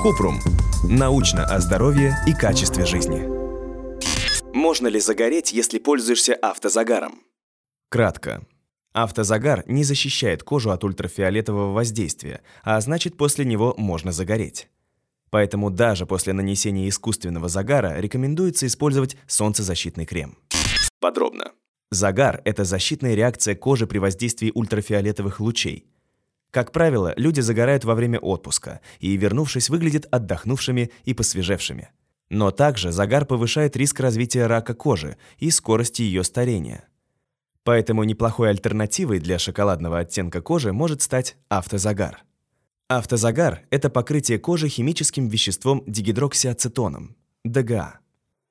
Купрум. Научно о здоровье и качестве жизни. Можно ли загореть, если пользуешься автозагаром? Кратко. Автозагар не защищает кожу от ультрафиолетового воздействия, а значит, после него можно загореть. Поэтому даже после нанесения искусственного загара рекомендуется использовать солнцезащитный крем. Подробно. Загар – это защитная реакция кожи при воздействии ультрафиолетовых лучей. Как правило, люди загорают во время отпуска и, вернувшись, выглядят отдохнувшими и посвежевшими. Но также загар повышает риск развития рака кожи и скорости ее старения. Поэтому неплохой альтернативой для шоколадного оттенка кожи может стать автозагар. Автозагар – это покрытие кожи химическим веществом дигидроксиацетоном, ДГА.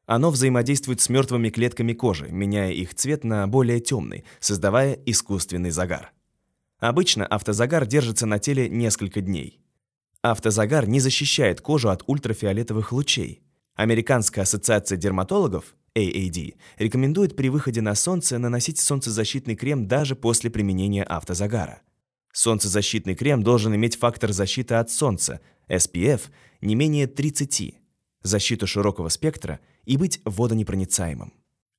Оно взаимодействует с мертвыми клетками кожи, меняя их цвет на более темный, создавая искусственный загар. Обычно автозагар держится на теле несколько дней. Автозагар не защищает кожу от ультрафиолетовых лучей. Американская ассоциация дерматологов AAD рекомендует при выходе на солнце наносить солнцезащитный крем даже после применения автозагара. Солнцезащитный крем должен иметь фактор защиты от солнца SPF не менее 30, защиту широкого спектра и быть водонепроницаемым.